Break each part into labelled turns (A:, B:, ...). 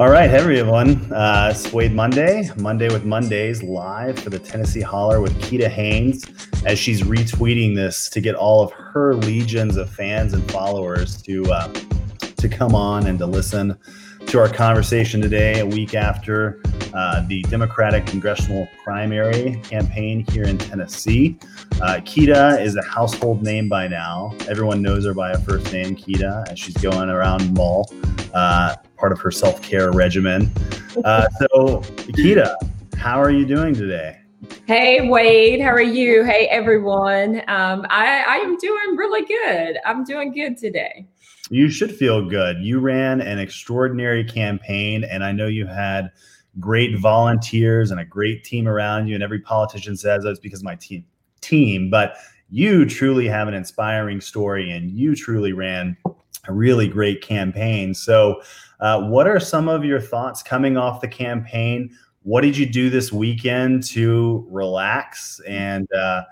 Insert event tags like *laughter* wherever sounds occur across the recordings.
A: All right, hey everyone. Uh, Monday, Monday with Mondays live for the Tennessee Holler with Keeda Haynes as she's retweeting this to get all of her legions of fans and followers to uh, to come on and to listen to our conversation today, a week after uh, the Democratic congressional primary campaign here in Tennessee. Uh, Keeda is a household name by now. Everyone knows her by her first name, Keeda, as she's going around mall, uh, part of her self care regimen. Uh, so, Keeda, how are you doing today?
B: Hey Wade, how are you? Hey everyone. Um, I, I am doing really good. I'm doing good today.
A: You should feel good. You ran an extraordinary campaign, and I know you had great volunteers and a great team around you. And every politician says that's because of my team team, but you truly have an inspiring story, and you truly ran a really great campaign. So, uh, what are some of your thoughts coming off the campaign? What did you do this weekend to relax and uh,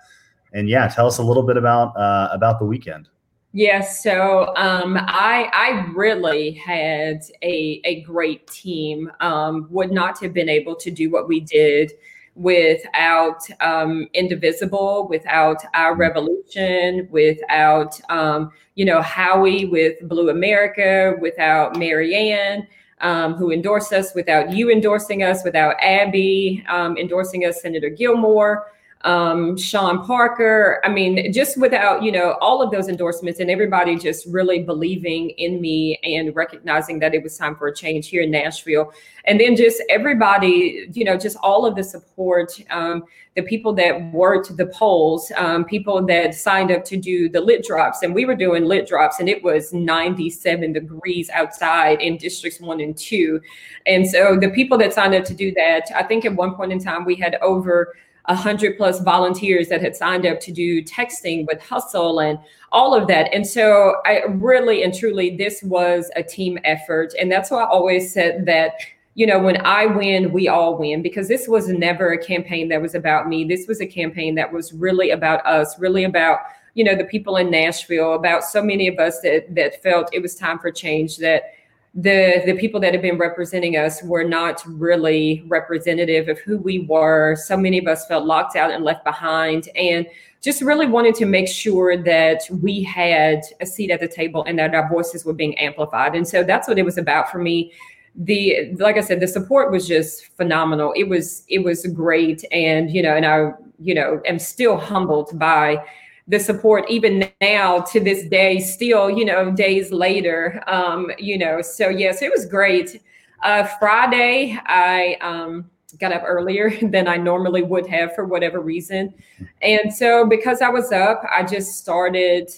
A: and yeah, tell us a little bit about uh, about the weekend.
B: Yes, so um, I I really had a a great team. Um, would not have been able to do what we did without um, Indivisible, without our mm-hmm. revolution, without um, you know Howie with Blue America, without Marianne. Um, who endorsed us without you endorsing us, without Abby um, endorsing us, Senator Gilmore, um, Sean Parker. I mean, just without, you know, all of those endorsements and everybody just really believing in me and recognizing that it was time for a change here in Nashville. And then just everybody, you know, just all of the support, um, the people that worked the polls, um, people that signed up to do the lit drops. And we were doing lit drops and it was 97 degrees outside in districts one and two. And so the people that signed up to do that, I think at one point in time we had over 100 plus volunteers that had signed up to do texting with Hustle and all of that. And so I really and truly, this was a team effort. And that's why I always said that you know, when I win, we all win because this was never a campaign that was about me. This was a campaign that was really about us, really about, you know, the people in Nashville, about so many of us that that felt it was time for change that the the people that have been representing us were not really representative of who we were. So many of us felt locked out and left behind, and just really wanted to make sure that we had a seat at the table and that our voices were being amplified. And so that's what it was about for me. The like I said, the support was just phenomenal. It was it was great, and you know, and I you know am still humbled by the support even now to this day still you know days later um you know so yes it was great. Uh friday i um got up earlier *laughs* than i normally would have for whatever reason. And so because i was up i just started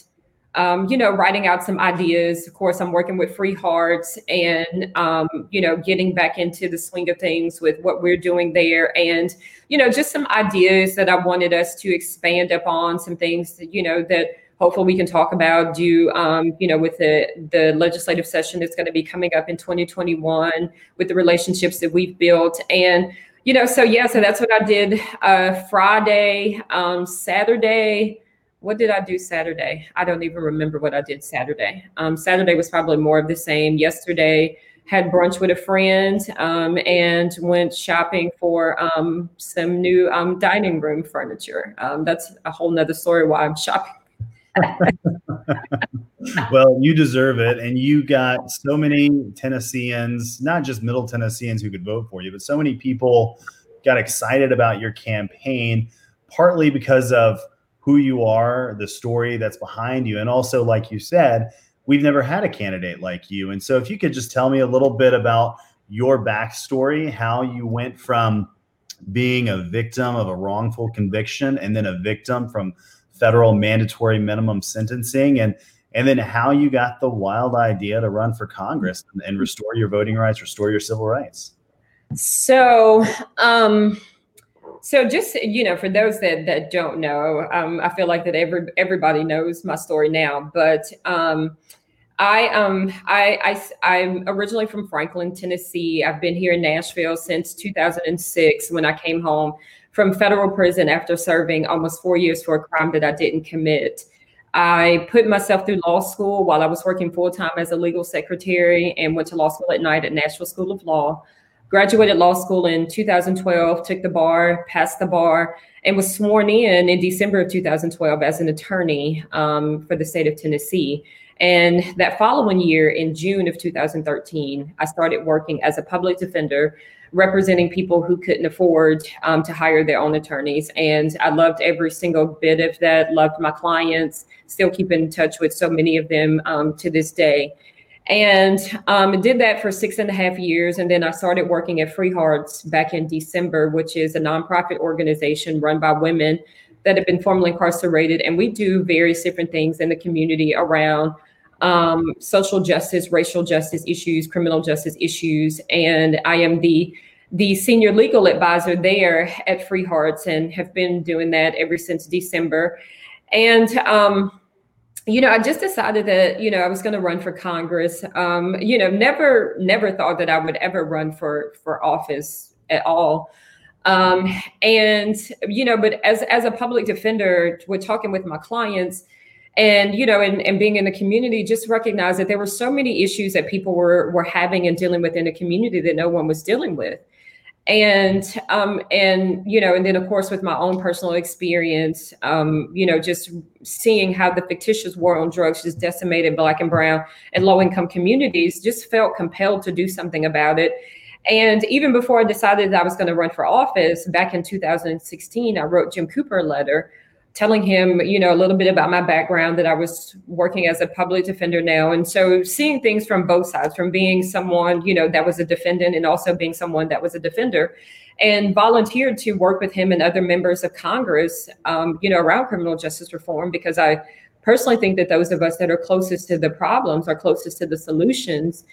B: um, you know, writing out some ideas. Of course, I'm working with Free Hearts and, um, you know, getting back into the swing of things with what we're doing there. And, you know, just some ideas that I wanted us to expand upon, some things that, you know, that hopefully we can talk about do um, you know with the the legislative session that's going to be coming up in 2021 with the relationships that we've built and you know so yeah so that's what i did uh, friday um, saturday what did I do Saturday? I don't even remember what I did Saturday. Um, Saturday was probably more of the same. Yesterday, had brunch with a friend um, and went shopping for um, some new um, dining room furniture. Um, that's a whole nother story why I'm shopping. *laughs*
A: well, you deserve it. And you got so many Tennesseans, not just middle Tennesseans who could vote for you, but so many people got excited about your campaign, partly because of who you are, the story that's behind you. And also, like you said, we've never had a candidate like you. And so, if you could just tell me a little bit about your backstory, how you went from being a victim of a wrongful conviction and then a victim from federal mandatory minimum sentencing and and then how you got the wild idea to run for Congress and, and restore your voting rights, restore your civil rights.
B: So, um, so just you know for those that that don't know um, i feel like that every everybody knows my story now but um, I um I, I I'm originally from Franklin, Tennessee. I've been here in Nashville since 2006 when I came home from federal prison after serving almost four years for a crime that I didn't commit. I put myself through law school while I was working full time as a legal secretary and went to law school at night at Nashville School of Law. Graduated law school in 2012, took the bar, passed the bar, and was sworn in in December of 2012 as an attorney um, for the state of Tennessee. And that following year, in June of 2013, I started working as a public defender representing people who couldn't afford um, to hire their own attorneys. And I loved every single bit of that, loved my clients, still keep in touch with so many of them um, to this day. And um, did that for six and a half years. And then I started working at Free Hearts back in December, which is a nonprofit organization run by women that have been formerly incarcerated. And we do various different things in the community around um, social justice, racial justice issues, criminal justice issues, and I am the the senior legal advisor there at Free Hearts and have been doing that ever since December. And um, you know, I just decided that you know I was going to run for Congress. Um, you know, never never thought that I would ever run for for office at all. Um, and you know, but as as a public defender, we're talking with my clients and you know and, and being in the community just recognize that there were so many issues that people were were having and dealing with in the community that no one was dealing with and um and you know and then of course with my own personal experience um you know just seeing how the fictitious war on drugs just decimated black and brown and low income communities just felt compelled to do something about it. And even before i decided that i was going to run for office back in 2016 i wrote jim cooper a letter telling him, you know, a little bit about my background that I was working as a public defender now. And so seeing things from both sides, from being someone, you know, that was a defendant and also being someone that was a defender and volunteered to work with him and other members of Congress, um, you know, around criminal justice reform because I personally think that those of us that are closest to the problems are closest to the solutions.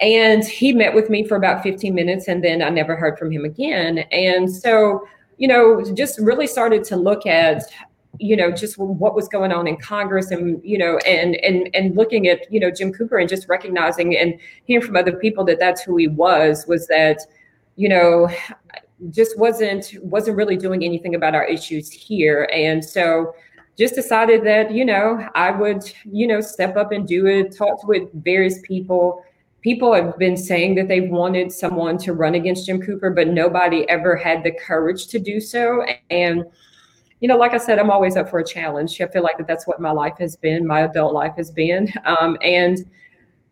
B: And he met with me for about 15 minutes and then I never heard from him again. And so, you know, just really started to look at you know just what was going on in congress and you know and and and looking at you know jim cooper and just recognizing and hearing from other people that that's who he was was that you know just wasn't wasn't really doing anything about our issues here. And so just decided that you know i would you know step up and do it talked with various people. People have been saying that they've wanted someone to run against jim cooper but nobody ever had the courage to do so. And you know, like I said, I'm always up for a challenge. I feel like that that's what my life has been, my adult life has been. *laughs* Um, and,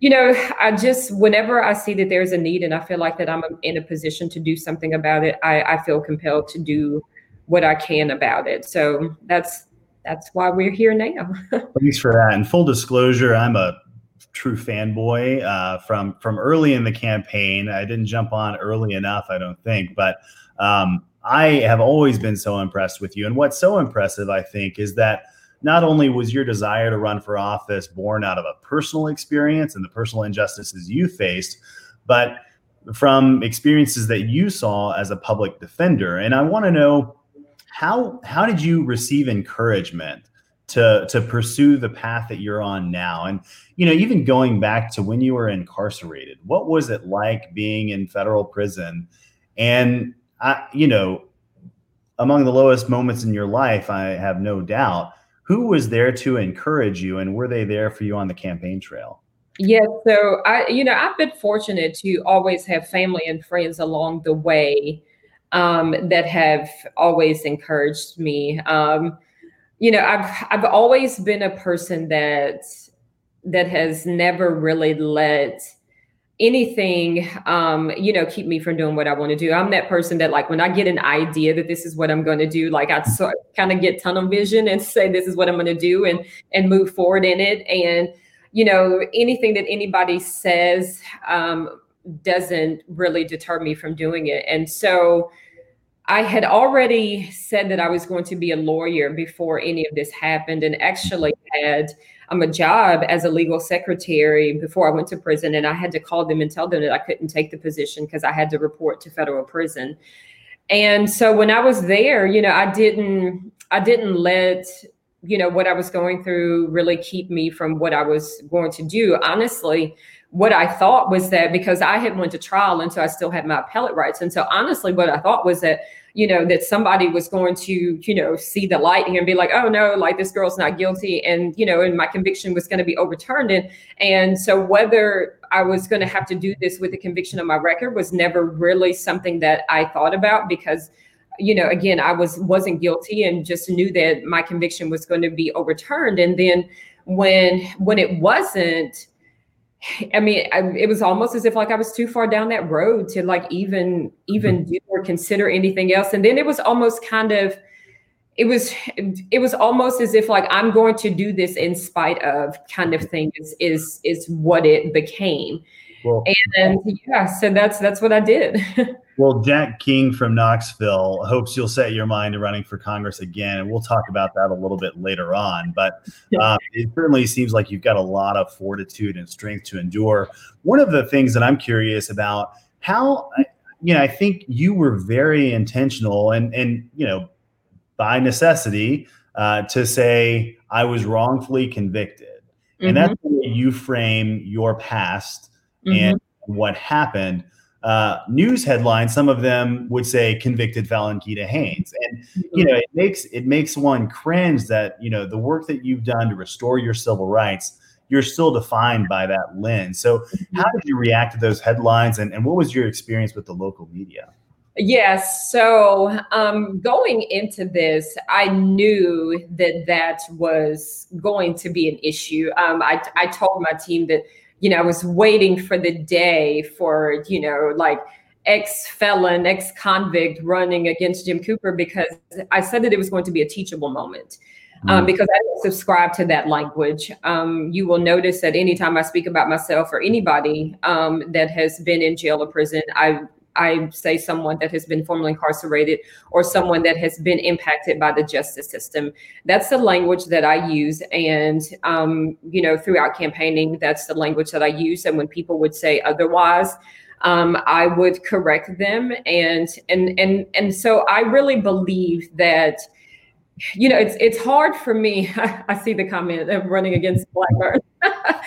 B: you know, I just, whenever I see that there's a need and I feel like that I'm in a position to do something about it, I, I feel compelled to do what I can about it. So that's, that's why we're here now. *laughs*
A: Thanks for that. And full disclosure, I'm a true fanboy uh, from from early in the campaign. I didn't jump on early enough, I don't think, but um, I have always been so impressed with you. And what's so impressive, I think, is that not only was your desire to run for office born out of a personal experience and the personal injustices you faced, but from experiences that you saw as a public defender. And I want to know how how did you receive encouragement to to pursue the path that you're on now? And you know, even going back to when you were incarcerated, what was it like being in federal prison? And I, you know, among the lowest moments in your life, I have no doubt. Who was there to encourage you, and were they there for you on the campaign trail?
B: Yes, yeah, so I, you know, I've been fortunate to always have family and friends along the way um, that have always encouraged me. Um, you know, I've I've always been a person that that has never really let anything um you know keep me from doing what i want to do. I'm that person that like when i get an idea that this is what i'm going to do like i sort of kind of get tunnel vision and *laughs* say this is what i'm going to do and and move forward in it. And you know anything that anybody says um doesn't really deter me from doing it. And so I had already said that I was going to be a lawyer before any of this happened, and actually had um, a job as a legal secretary before I went to prison, and I had to call them and tell them that I couldn't take the position because I had to report to federal prison. And so when I was there, you know, I didn't, I didn't let you know what I was going through really keep me from what I was going to do. Honestly, what I thought was that because I had went to trial and so I still had my appellate rights. And so honestly, what I thought was that you know, that somebody was going to, you know, see the light here and be like, oh no, like this girl's not guilty. And, you know, and my conviction was going to be overturned. And, and so whether I was going to have to do this with the conviction on my record was never really something that I thought about because, you know, again, I was, wasn't guilty and just knew that my conviction was going to be overturned. And then when, when it wasn't, I mean, I, it was almost as if like I was too far down that road to like even even mm-hmm. do or consider anything else. And then it was almost kind of, it was it was almost as if like I'm going to do this in spite of kind of thing is is is what it became. Well, and yeah, so that's that's what I did. *laughs*
A: well, Jack King from Knoxville hopes you'll set your mind to running for Congress again, and we'll talk about that a little bit later on. But *laughs* um, it certainly seems like you've got a lot of fortitude and strength to endure. One of the things that I'm curious about how you know I think you were very intentional and and you know by necessity uh, to say I was wrongfully convicted, mm-hmm. and that's mm-hmm. the way you frame your past mm-hmm. and what happened. Uh, news headlines, some of them would say convicted Keeda Haynes, and mm-hmm. you know it makes it makes one cringe that you know the work that you've done to restore your civil rights, you're still defined by that lens. So, mm-hmm. how did you react to those headlines, and, and what was your experience with the local media?
B: Yes. So um, going into this, I knew that that was going to be an issue. Um, I, I told my team that you know, I was waiting for the day for, you know, like ex felon, ex convict running against Jim Cooper because I said that it was going to be a teachable moment. Um, mm. because I don't subscribe to that language. Um, you will notice that anytime I speak about myself or anybody um, that has been in jail or prison, I I say someone that has been formerly incarcerated or someone that has been impacted by the justice system. That's the language that I use. And, um, you know, throughout campaigning, that's the language that I use. And when people would say otherwise, um, I would correct them. And, and, and, and so I really believe that, you know, it's, it's hard for me. *laughs* I see the comment of running against Blackburn *laughs*
A: that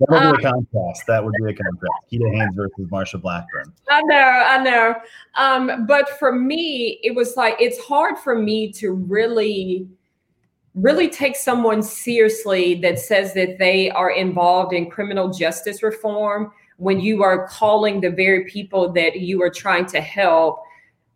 A: would be a um, contrast. That would be a contrast. Keeda Haynes versus Marsha Blackburn.
B: I know, I know. Um, but for me, it was like it's hard for me to really, really take someone seriously that says that they are involved in criminal justice reform when you are calling the very people that you are trying to help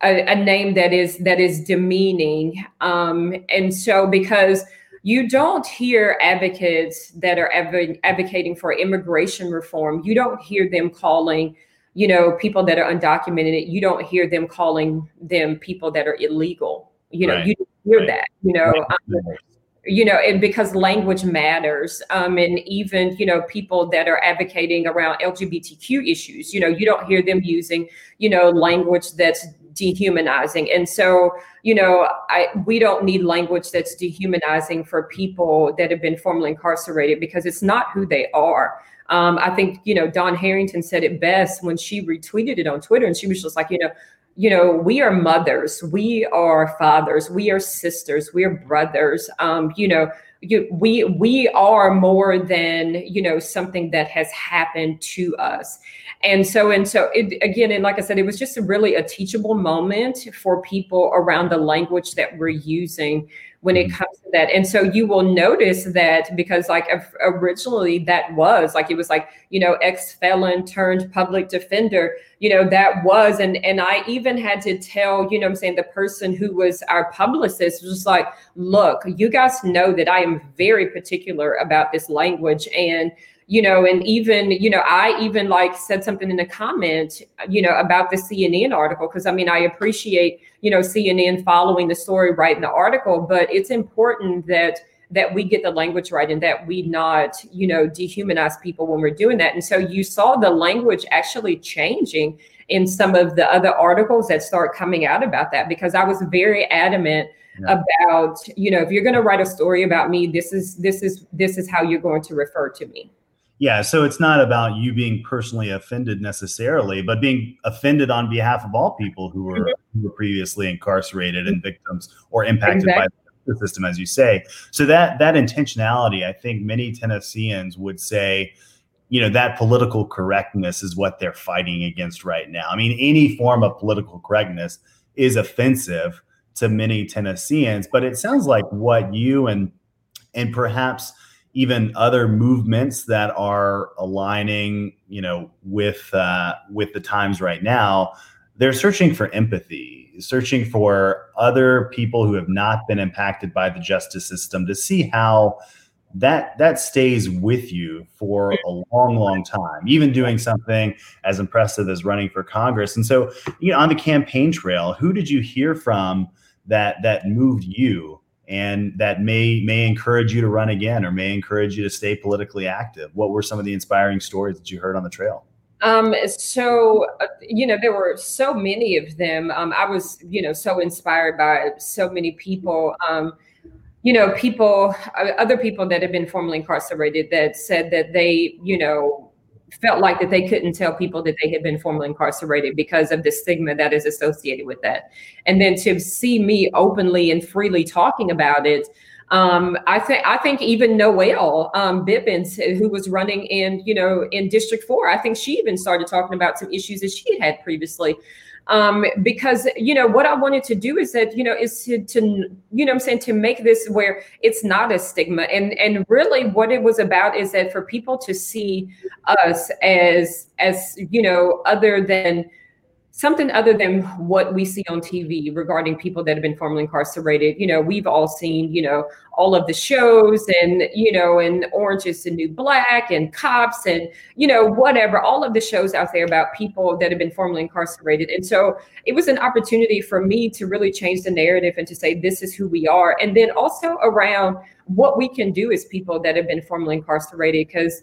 B: a, a name that is that is demeaning. Um, and so because you don't hear advocates that are adv- advocating for immigration reform. You don't hear them calling, you know, people that are undocumented. You don't hear them calling them people that are illegal. You know, right. you hear right. that. You know. Right. Um, you know, and because language matters, um, and even you know people that are advocating around LGBTQ issues, you know, you don't hear them using you know language that's dehumanizing. And so, you know, I we don't need language that's dehumanizing for people that have been formerly incarcerated because it's not who they are. Um, I think you know Dawn Harrington said it best when she retweeted it on Twitter, and she was just like, you know, you know, we are mothers, we are fathers, we are sisters, we are brothers. Um, you know, you, we we are more than you know something that has happened to us. And so and so it, again and like i said it was just a really a teachable moment for people around the language that we're using when it mm-hmm. comes to that and so you will notice that because like originally that was like it was like you know ex felon turned public defender you know that was and and i even had to tell you know i'm saying the person who was our publicist was just like look you guys know that i am very particular about this language and you know, and even, you know, I even like said something in the comment, you know, about the CNN article, because I mean, I appreciate, you know, CNN following the story, writing the article, but it's important that that we get the language right and that we not, you know, dehumanize people when we're doing that. And so you saw the language actually changing in some of the other articles that start coming out about that because I was very adamant yeah. about, you know, if you're going to write a story about me, this is this is this is how you're going to refer to me.
A: Yeah, so it's not about you being personally offended necessarily, but being offended on behalf of all people who were, mm-hmm. who were previously incarcerated and victims or impacted exactly. by the system, as you say. So that that intentionality, I think many Tennesseans would say, you know, that political correctness is what they're fighting against right now. I mean, any form of political correctness is offensive to many Tennesseans. But it sounds like what you and and perhaps even other movements that are aligning, you know, with uh, with the times right now, they're searching for empathy, searching for other people who have not been impacted by the justice system to see how that that stays with you for a long long time even doing something as impressive as running for congress. And so you know on the campaign trail who did you hear from that that moved you and that may may encourage you to run again or may encourage you to stay politically active what were some of the inspiring stories that you heard on the trail
B: um, so, uh, you know, there were so many of them. Um, I was, you know, so inspired by so many people. Um, you know, people, uh, other people that have been formerly incarcerated that said that they, you know, felt like that they couldn't tell people that they had been formerly incarcerated because of the stigma that is associated with that. And then to see me openly and freely talking about it, um, I think I think even Noelle um, who was running in you know in District Four, I think she even started talking about some issues that she had had previously um, because you know what I wanted to do is that you know is to, to you know I'm saying to make this where it's not a stigma. And and really what it was about is that for people to see us as as you know other than something other than what we see on TV regarding people that have been formerly incarcerated. You know, we've all seen, you know, all of the shows and, you know, and Orange is the New Black and Cops and, you know, whatever, all of the shows out there about people that have been formerly incarcerated. And so it was an opportunity for me to really change the narrative and to say, this is who we are. And then also around what we can do as people that have been formerly incarcerated, because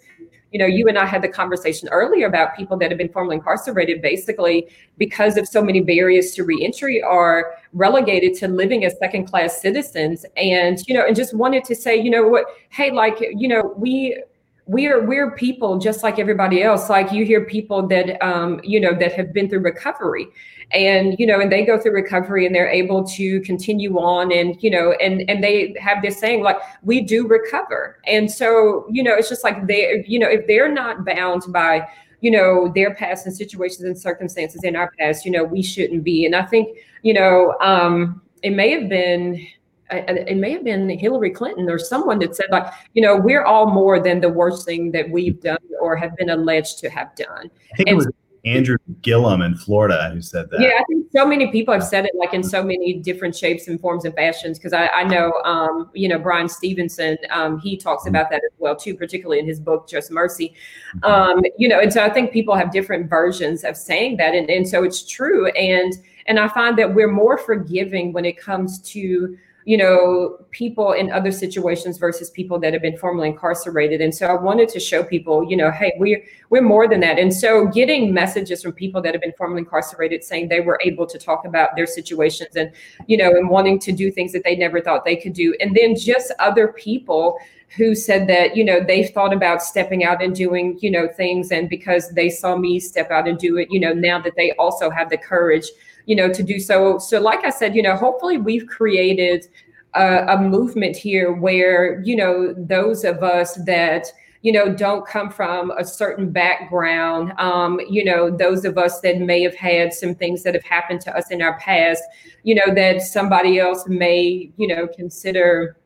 B: you know, you and I had the conversation earlier about people that have been formerly incarcerated, basically because of so many barriers to reentry, are relegated to living as second class citizens. And, you know, and just wanted to say, you know what, hey, like, you know, we we're we're people just like everybody else. Like you hear people that um, you know that have been through recovery and you know and they go through recovery and they're able to continue on and you know and and they have this saying like we do recover. And so you know it's just like they you know if they're not bound by you know their past and situations and circumstances in our past you know we shouldn't be. And i think you know um it may have been it may have been Hillary Clinton or someone that said like, you know, we're all more than the worst thing that we've done or have been alleged to have done.
A: I think and, it was Andrew Gillum in Florida who said that.
B: Yeah, I think so many people have said it like in so many different shapes and forms and fashions. Because I, I, know, um, you know, Bryan Stevenson, um, he talks mm-hmm. about that as well too, particularly in his book Just Mercy. Mm-hmm. Um, you know, and so I think people have different versions of saying that, and and so it's true. And and I find that we're more forgiving when it comes to you know, people in other situations versus people that have been formerly incarcerated. And so I wanted to show people, you know, hey, we're we're more than that. And so getting messages from people that have been formerly incarcerated saying they were able to talk about their situations and, you know, and wanting to do things that they never thought they could do. And then just other people who said that you know they thought about stepping out and doing you know things and because they saw me step out and do it you know now that they also have the courage you know, to do so. So, like I said, you know, hopefully we've created a, a movement here where, you know, those of us that, you know, don't come from a certain background. Um, you know, those of us that may have had some things that have happened to us in our past, you know, that somebody else may, you know, consider,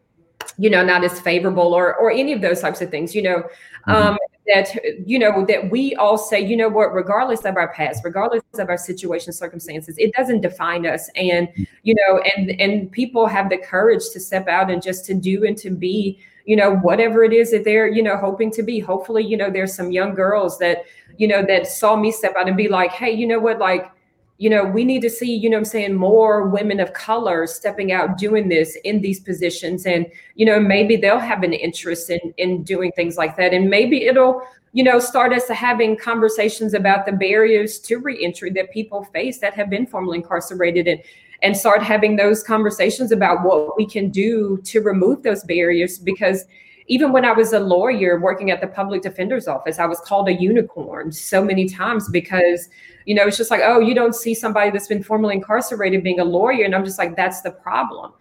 B: you know, not as favorable or or any of those types of things. You know, mm-hmm. um, that you know that we all say you know what regardless of our past regardless of our situation circumstances it doesn't define us and you know and and people have the courage to step out and just to do and to be you know whatever it is that they're you know hoping to be hopefully you know there's some young girls that you know that saw me step out and be like hey you know what like you know, we need to see, you know I'm saying, more women of color stepping out doing this in these positions. And, you know, maybe they'll have an interest in in doing things like that. And maybe it'll, you know, start us having conversations about the barriers to reentry that people face that have been formerly incarcerated and and start having those conversations about what we can do to remove those barriers because even when I was a lawyer working at the public defender's office, I was called a unicorn so many times because, you know, it's just like, oh, you don't see somebody that's been formerly incarcerated being a lawyer. And I'm just like, that's the problem.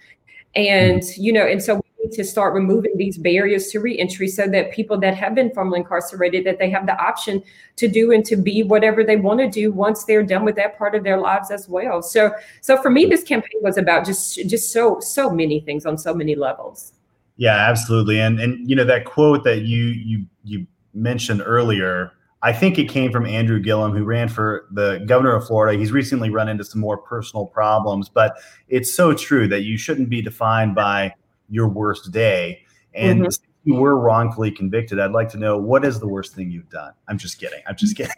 B: And, mm-hmm. you know, and so we need to start removing these barriers to reentry so that people that have been formerly incarcerated that they have the option to do and to be whatever they want to do once they're done with that part of their lives as well. So so for me mm-hmm. this campaign was about just just so so many things on so many levels.
A: Yeah, absolutely. And and you know that quote that you you you mentioned earlier I think it came from Andrew Gillum, who ran for the governor of Florida. He's recently run into some more personal problems, but it's so true that you shouldn't be defined by your worst day. And mm-hmm. you were wrongfully convicted. I'd like to know what is the worst thing you've done. I'm just kidding. I'm just *laughs* kidding.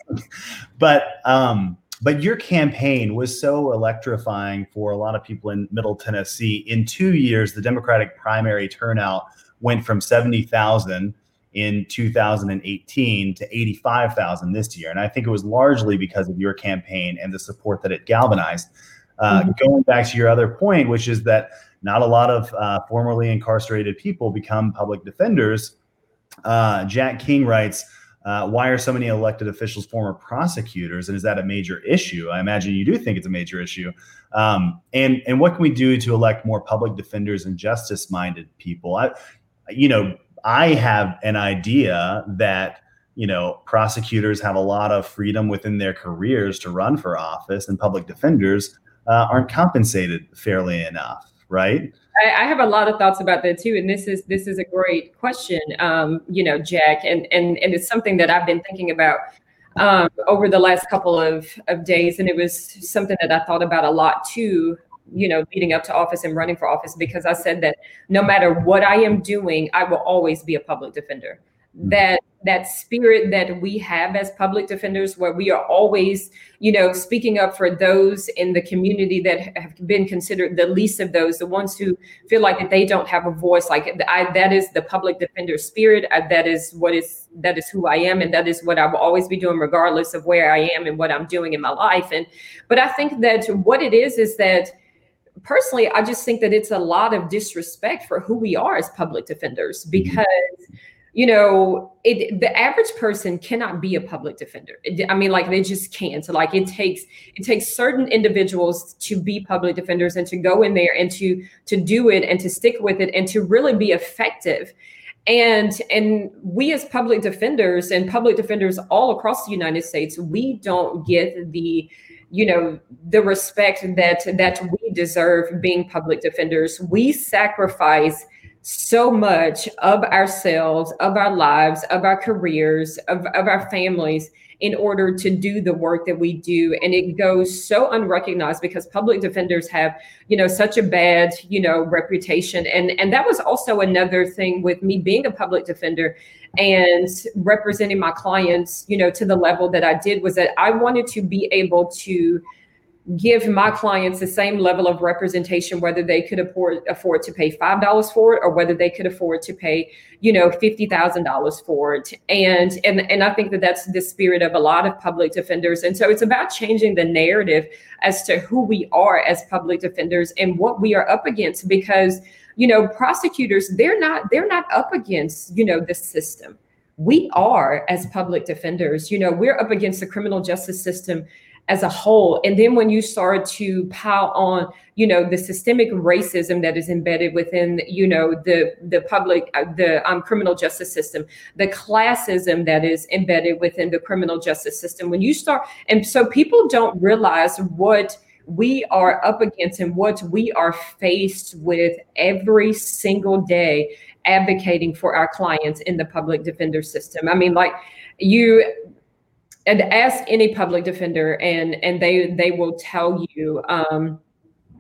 A: but um, but your campaign was so electrifying for a lot of people in Middle Tennessee. In two years, the Democratic primary turnout went from seventy thousand in 2018 to 85,000 this year. And I think it was largely because of your campaign and the support that it galvanized. Uh, mm-hmm. Going back to your other point, which is that not a lot of uh, formerly incarcerated people become public defenders. Uh, Jack King writes, uh, why are so many elected officials former prosecutors and is that a major issue? I imagine you do think it's a major issue. Um, and and what can we do to elect more public defenders and justice minded people? I, you know I have an idea that you know prosecutors have a lot of freedom within their careers to run for office, and public defenders uh, aren't compensated fairly enough, right?
B: I, I, have a lot of thoughts about that too, and this is this is a great question, um, you know, Jack, and and and it's something that I've been thinking about um, over the last couple of of days, and it was something that I thought about a lot too you know, leading up to office and running for office because I said that no matter what I am doing, I will always be a public defender. Mm-hmm. That that spirit that we have as public defenders, where we are always, you know, speaking up for those in the community that have been considered the least of those, the ones who feel like that they don't have a voice. Like I, that is the public defender spirit. I, that is what is that is who I am, and that is what I will always be doing, regardless of where I am and what I'm doing in my life. And but I think that what it is is that personally, I just think that it's a lot of disrespect for who we are as public defenders mm-hmm. You know, it, the average person cannot be a public defender. It, I mean, like they just can't. Like it takes it takes certain individuals to be public defenders and to go in there and to to do it and to stick with it and to really be effective and and we as public defenders and public defenders all across the united states we don't get the you know the respect that that we deserve being public defenders we sacrifice so much of ourselves of our lives of our careers of, of our families in order to do the work that we do. And it goes so unrecognized because public defenders have you know such a bad you know reputation. And and that was also another thing with me being a public defender and representing my clients you know to the level that I did was that I wanted to be able to give my clients the same level of representation whether they could afford afford to pay five dollars for it or whether they could afford to pay you know fifty thousand dollars for it. And and and I think that that's the spirit of a lot of public defenders. And so it's about changing the narrative as to who we are as public defenders and what we are up against because you know prosecutors they're not they're not up against you know the system. We are as public defenders you know we're up against the criminal justice system as a whole. And then when you start to pile on you know the systemic racism that is embedded within you know the the public uh, the um, criminal justice system the classism that is embedded within the criminal justice system when you start and so people don't realize what we are up against and what we are faced with every single day advocating for our clients in the public defender system. I mean like you and ask any public defender and and they they will tell you um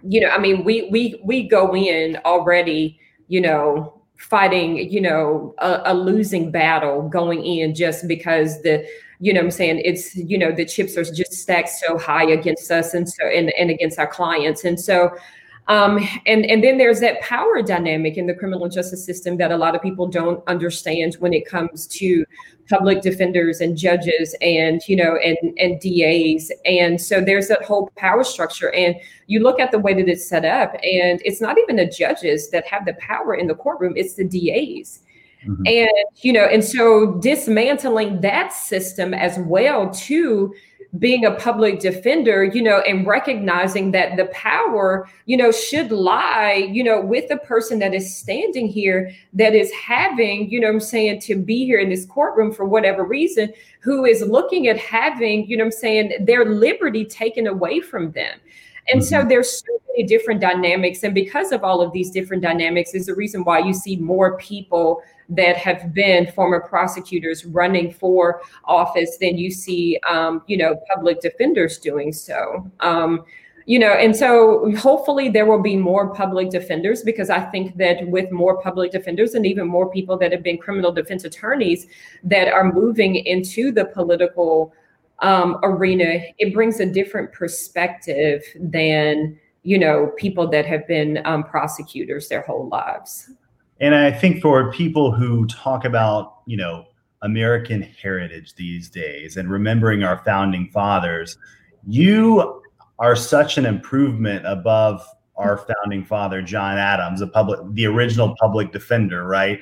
B: you know i mean we we we go in already you know fighting you know a, a losing battle going in just because the you know i'm saying? It's you know the chips are just stacked so high against us and so and, and against our clients. And so um, and and then there's that power dynamic in the criminal justice system that a lot of people don't understand when it comes to public defenders and judges and you know and and DAs and so there's that whole power structure. And you look at the way that it's set up and it's not even the judges that have the power in the courtroom it's the DAs Mm-hmm. And, you know, and so dismantling that system as well, too, being a public defender, you know, and recognizing that the power, you know, should lie, you know, with the person that is standing here that is having, you know I'm saying, to be here in this courtroom for whatever reason, who is looking at having, you know I'm saying, their liberty taken away from them. And mm-hmm. so there's so many different dynamics. And because of all of these different dynamics, is the reason why you see more people that have been former prosecutors running for office than you see, um, you know, public defenders doing so. Um, you know, and so hopefully there will be more public defenders because I think that with more public defenders and even more people that have been criminal defense attorneys that are moving into the political um, arena, it brings a different perspective than you know people that have been um, prosecutors their whole lives.
A: And I think for people who talk about you know American heritage these days and remembering our founding fathers, you are such an improvement above our founding father John Adams, a public the original public defender, right?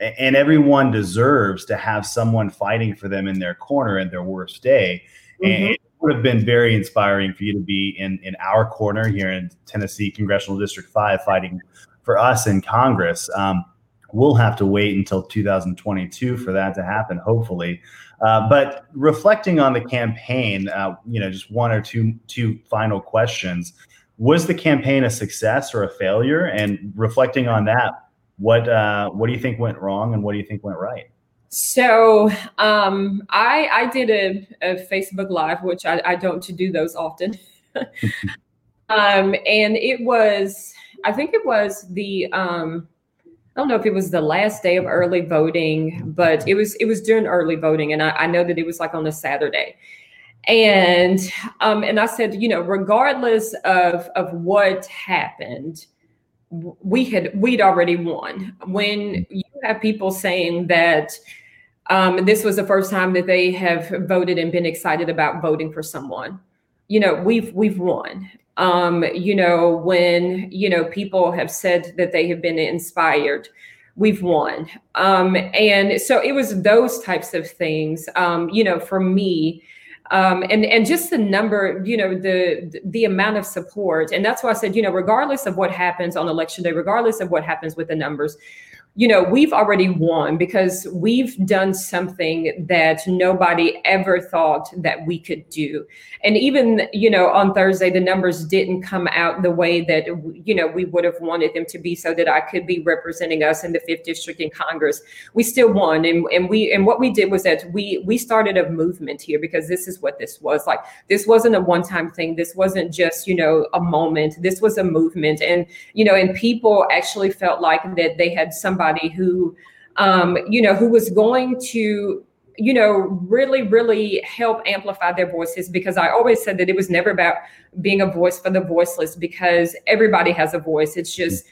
A: and everyone deserves to have someone fighting for them in their corner in their worst day. Mm-hmm. And it would have been very inspiring for you to be in in our corner here in Tennessee Congressional District Five, fighting for us in Congress. Um, we'll have to wait until 2022 for that to happen, hopefully. Uh, but reflecting on the campaign, uh, you know, just one or two two final questions. Was the campaign a success or a failure? And reflecting on that, what uh, what do you think went wrong, and what do you think went right?
B: So um, I I did a, a Facebook Live, which I, I don't to do those often, *laughs* *laughs* um, and it was I think it was the um, I don't know if it was the last day of early voting, but it was it was during early voting, and I, I know that it was like on a Saturday. And um, and I said, you know, regardless of of what happened, we had we'd already won. When you have people saying that um, this was the first time that they have voted and been excited about voting for someone, you know, we've we've won. Um, you know, when you know people have said that they have been inspired, we've won. Um, and so it was those types of things. Um, you know, for me, um, and and just the number, you know, the the amount of support, and that's why I said, you know, regardless of what happens on election day, regardless of what happens with the numbers, you know, we've already won because we've done something that nobody ever thought that we could do. And even, you know, on Thursday, the numbers didn't come out the way that, you know, we would have wanted them to be so that I could be representing us in the fifth district in Congress. We still won. And, and we, and what we did was that we, we started a movement here because this is what this was like. This wasn't a one time thing. This wasn't just, you know, a moment. This was a movement. And, you know, and people actually felt like that they had somebody somebody who, um, you know, who was going to you know, really, really help amplify their voices because I always said that it was never about being a voice for the voiceless because everybody has a voice. It's just,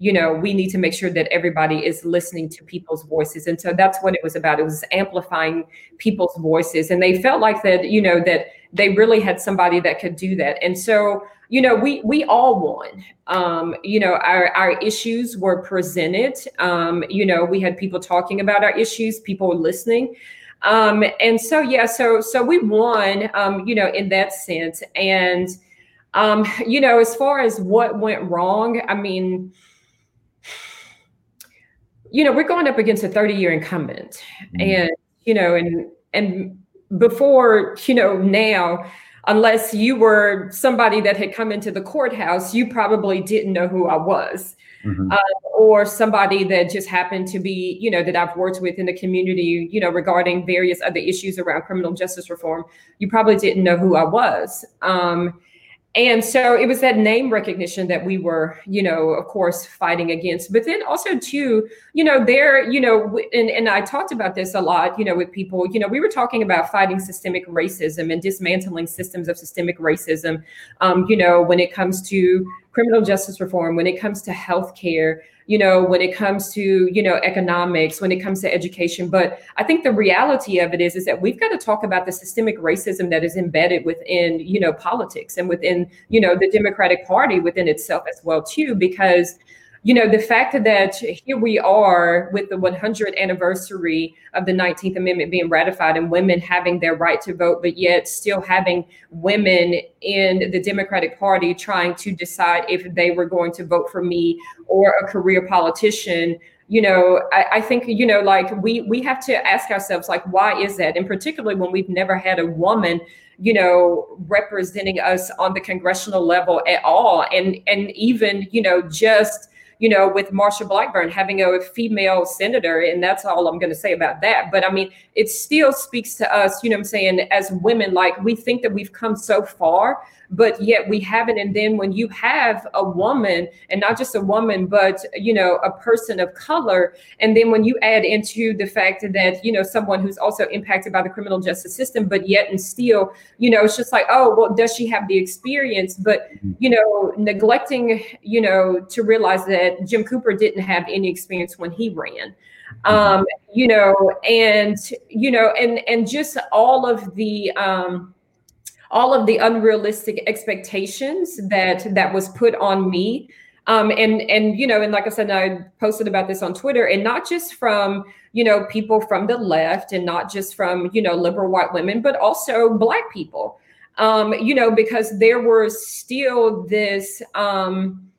B: you know, we need to make sure that everybody is listening to people's voices. And so that's what it was about. It was amplifying people's voices. And they felt like that, you know, that they really had somebody that could do that. And so you know, we we all won. Um, you know, our our issues were presented. Um, you know, we had people talking about our issues, people were listening. Um, and so yeah, so so we won, um, you know, in that sense. And um, you know, as far as what went wrong, I mean, you know, we're going up against a 30-year incumbent. Mm-hmm. And, you know, and and before, you know, now unless you were somebody that had come into the courthouse, you probably didn't know who I was. Mm-hmm. Uh, or somebody that just happened to be, you know, that I've worked with in the community, you know, regarding various other issues around criminal justice reform, you probably didn't know who I was. Um, and so it was that name recognition that we were you know of course fighting against. But then also too you know there you know and, and i talked about this a lot you know with people. You know we were talking about fighting systemic racism and dismantling systems of systemic racism um, you know when it comes to criminal justice reform when it comes to health care you know, when it comes to, you know, economics, when it comes to education. But I think the reality of it is, is that we've got to talk about the systemic racism that is embedded within, you know, politics and within, you know, the Democratic Party within itself as well, too, because you know, the fact that here we are with the 100th anniversary of the 19th Amendment being ratified and women having their right to vote, but yet still having women in the Democratic Party trying to decide if they were going to vote for me or a career politician. You know I, I, think you know like we we have to ask ourselves like why is that? And particularly when we've never had a woman you know representing us on the congressional level at all. And and even you know just you know, with Marsha Blackburn having a female senator, and that's all I'm going to say about that. But I mean, it still speaks to us, you know I'm saying, as women, like we think that we've come so far, but yet we haven't. And then when you have a woman, and not just a woman, but, you know, a person of color, and then when you add into the fact that, you know, someone who's also impacted by the criminal justice system, but yet and still, you know, it's just like, oh, well, does she have the experience? But, mm-hmm. you know, neglecting, you know, to realize that Jim Cooper didn't have any experience when he ran mm-hmm. um you know and you know and and just all of the um all of the unrealistic expectations that that was put on me. Um, and and you know and like i said i posted about this on twitter and not just from you know people from the left and not just from you know liberal white women but also black people. Um, you know because there was still this um,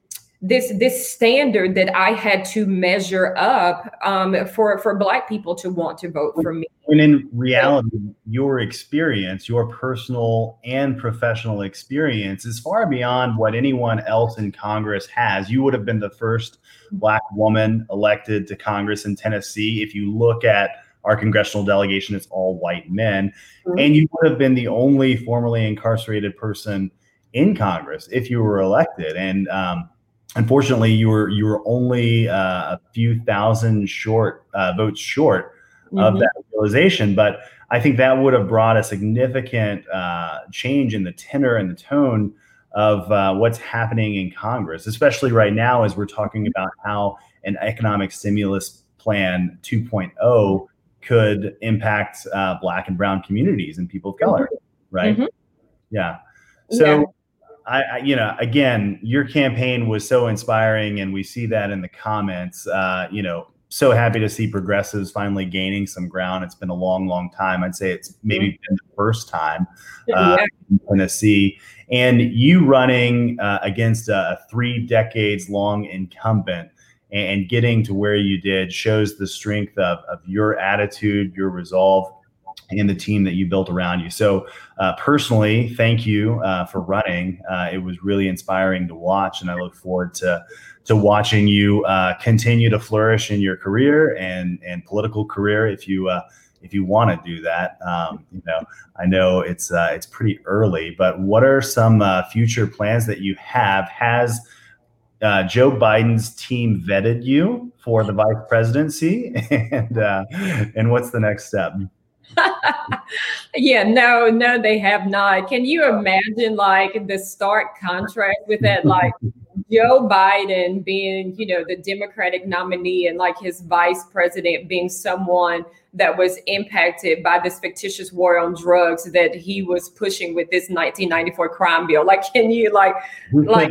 B: this this standard that I had to measure up um, for for Black people to want to vote for me.
A: And in reality, your experience, your personal and professional experience, is far beyond what anyone else in Congress has. You would have been the first Black woman elected to Congress in Tennessee. If you look at our congressional delegation, it's all white men, mm-hmm. and you would have been the only formerly incarcerated person in Congress if you were elected. And um, unfortunately, you were you were only uh, a few thousand short uh, votes short mm-hmm. of that realization. But I think that would have brought a significant uh, change in the tenor and the tone of uh, what's happening in Congress, especially right now as we're talking about how an economic stimulus plan 2.0 could impact uh, Black and Brown communities and people of color, mm-hmm. right? Mm-hmm. Yeah. So. Yeah I, I, you know, again, your campaign was so inspiring, and we see that in the comments. Uh, you know, so happy to see progressives finally gaining some ground. It's been a long, long time. I'd say it's maybe mm-hmm. been the first time uh, yeah. in Tennessee, and you running uh, against a three decades long incumbent and getting to where you did shows the strength of, of your attitude, your resolve, and the team that you built around you. So, uh, personally, thank you uh, for running. Uh, it was really inspiring to watch, and I look forward to to watching you uh, continue to flourish in your career and and political career. If you uh, if you want to do that, um, you know, I know it's uh, it's pretty early, but what are some future plans that you have? Has Joe Biden's team vetted you for the vice presidency, *laughs* and and what's the next step? *laughs*
B: yeah, no, no, they have not. Can you imagine like the stark contrast with that? Like *laughs* Joe Biden being, you know, the Democratic nominee and like his vice president being someone that was impacted by this fictitious war on drugs that he was pushing with this 1994 crime bill. Like, can you like, like,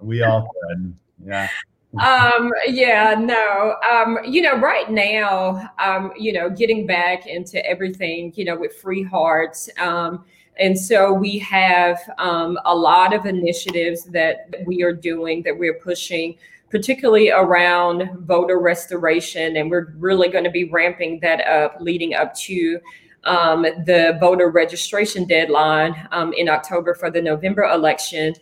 A: we all could. Yeah
B: um yeah no. Um you know right now um you know getting back into everything you know with free hearts um and so we have um, a lot of initiatives that we are doing that we're pushing particularly around voter restoration and we're really going to be ramping that up leading up to um, the voter registration deadline um, in october for the november election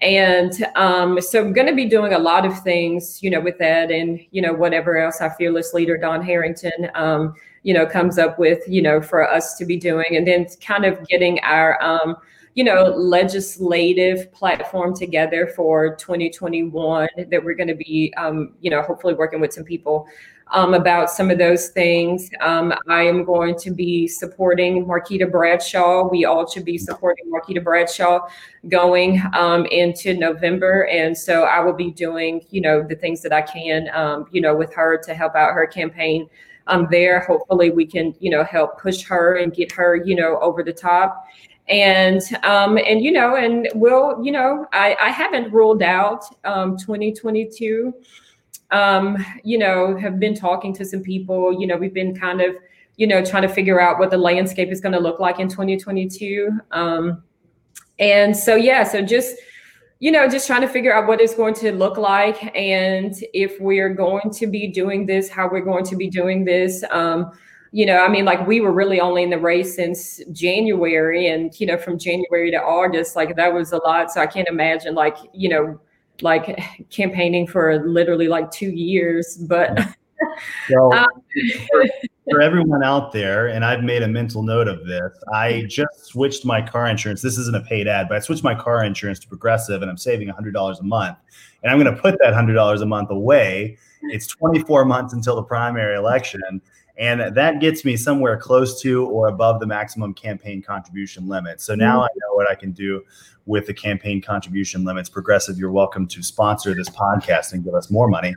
B: and um, so I'm going to be doing a lot of things, you know, with that and, you know, whatever else our fearless leader, Dawn Harrington, um, you know, comes up with, you know, for us to be doing. And then kind of getting our, um, you know, legislative platform together for 2021 that we're going to be, um, you know, hopefully working with some people um, about some of those things. Um, I am going to be supporting Marquita Bradshaw. We all should be supporting Marquita Bradshaw going um, into November. And so I will be doing, you know, the things that I can, um, you know, with her to help out her campaign um, there. Hopefully we can, you know, help push her and get her, you know, over the top. And um, and you know, and we'll you know, I, I haven't ruled out um, 2022. Um, you know, have been talking to some people. You know, we've been kind of you know trying to figure out what the landscape is going to look like in 2022. Um, and so yeah, so just you know, just trying to figure out what it's going to look like and if we're going to be doing this, how we're going to be doing this. Um, you know, I mean, like we were really only in the race since January, and you know, from January to August, like that was a lot. So I can't imagine, like, you know, like *laughs* campaigning for literally like two years. But *laughs*
A: so, um, for, for everyone out there, and I've made a mental note of this, I just switched my car insurance. This isn't a paid ad, but I switched my car insurance to Progressive, and I'm saving $100 a month. And I'm going to put that $100 a month away. It's 24 months until the primary election and that gets me somewhere close to or above the maximum campaign contribution limit. So now I know what I can do with the campaign contribution limits. Progressive, you're welcome to sponsor this podcast and give us more money.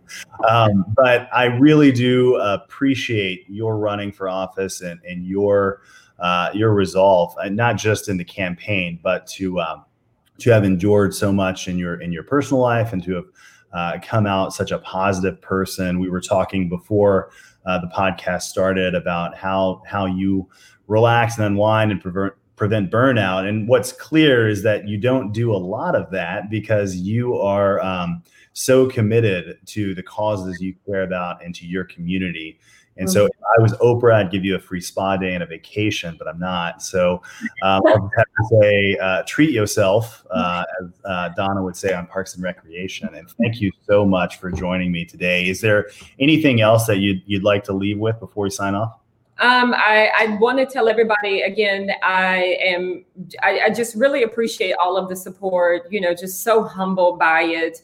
A: Um, but I really do appreciate your running for office and, and your uh, your resolve, and not just in the campaign, but to um, to have endured so much in your in your personal life and to have uh, come out such a positive person. We were talking before uh, the podcast started about how how you relax and unwind and prevent prevent burnout. And what's clear is that you don't do a lot of that because you are um, so committed to the causes you care about and to your community. And so, if I was Oprah, I'd give you a free spa day and a vacation, but I'm not. So, um, I'll have to say, uh, treat yourself, uh, as uh, Donna would say on Parks and Recreation. And thank you so much for joining me today. Is there anything else that you'd, you'd like to leave with before we sign off?
B: Um, I, I want to tell everybody again, I am, I, I just really appreciate all of the support, you know, just so humbled by it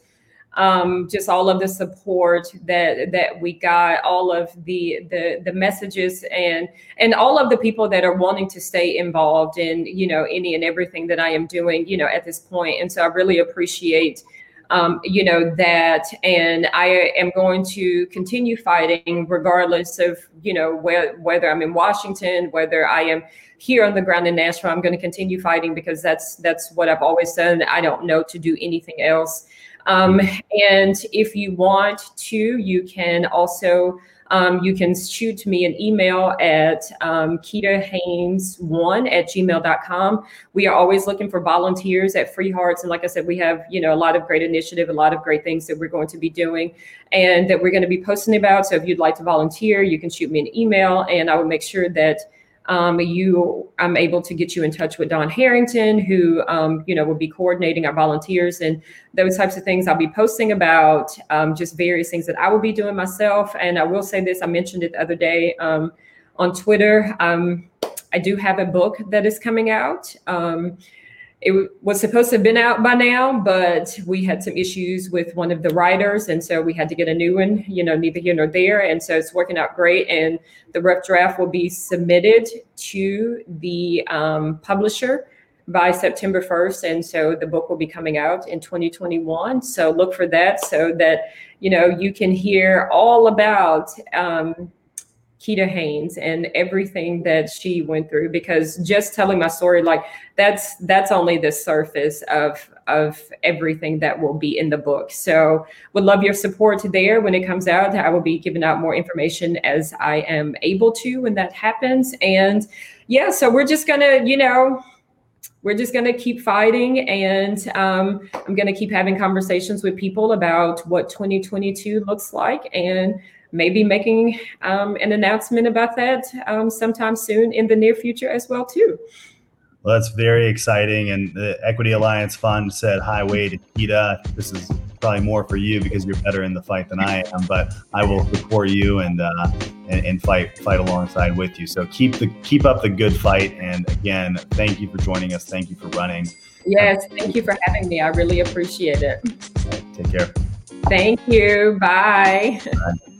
B: um, just all of the support that that we got, all of the the the messages and and all of the people that are wanting to stay involved in you know any and everything that I am doing you know at this point. And so I really appreciate um, you know that. And i am going to continue fighting regardless of you know whether i'm in washington whether i am here on the ground in nashville i'm going to continue fighting because that's that's what i've always done. I don't know to do anything else um, and if you want to, you can also um, you can shoot me an email at um, keedahaynes1 at gmail.com. We are always looking for volunteers at Free Hearts. And like I said, we have, you know, a lot of great initiative, a lot of great things that we're going to be doing and that we're going to be posting about. So if you'd like to volunteer, you can shoot me an email and I will make sure that um, you I'm able to get you in touch with Dawn Harrington, who um, you know will be coordinating our volunteers and those types of things. I'll be posting about um, just various things that I will be doing myself. And I will say this: I mentioned it the other day um, on Twitter. Um, I do have a book that is coming out. It was supposed to have been out by now, but we had some issues with one of the writers, and so we had to get a new one. You know, neither here nor there, and so it's working out great. And the rough draft will be submitted to the um, publisher by September 1st, and so the book will be coming out in 2021. So look for that, so that you know you can hear all about. Um, Keeda Haynes and everything that she went through because just telling my story like that's that's only the surface of of everything that will be in the book. So would love your support there when it comes out. I will be giving out more information as I am able to when that happens. And yeah, so we're just gonna, you know, we're just going to keep fighting and um, i'm going to keep having conversations with people about what 2022 looks like and maybe making um, an announcement about that um, sometime soon in the near future as well too.
A: Well, that's very exciting. And the Equity Alliance Fund said, "Highway to Keeda." This is probably more for you because you're better in the fight than I am. But I will support you and uh, and, and, fight fight alongside with you. So keep the keep up the good fight. And again, thank you for joining us. Thank you for running.
B: Yes, thank you for having me. I really appreciate it.
A: Take care.
B: Thank you. Bye. Bye.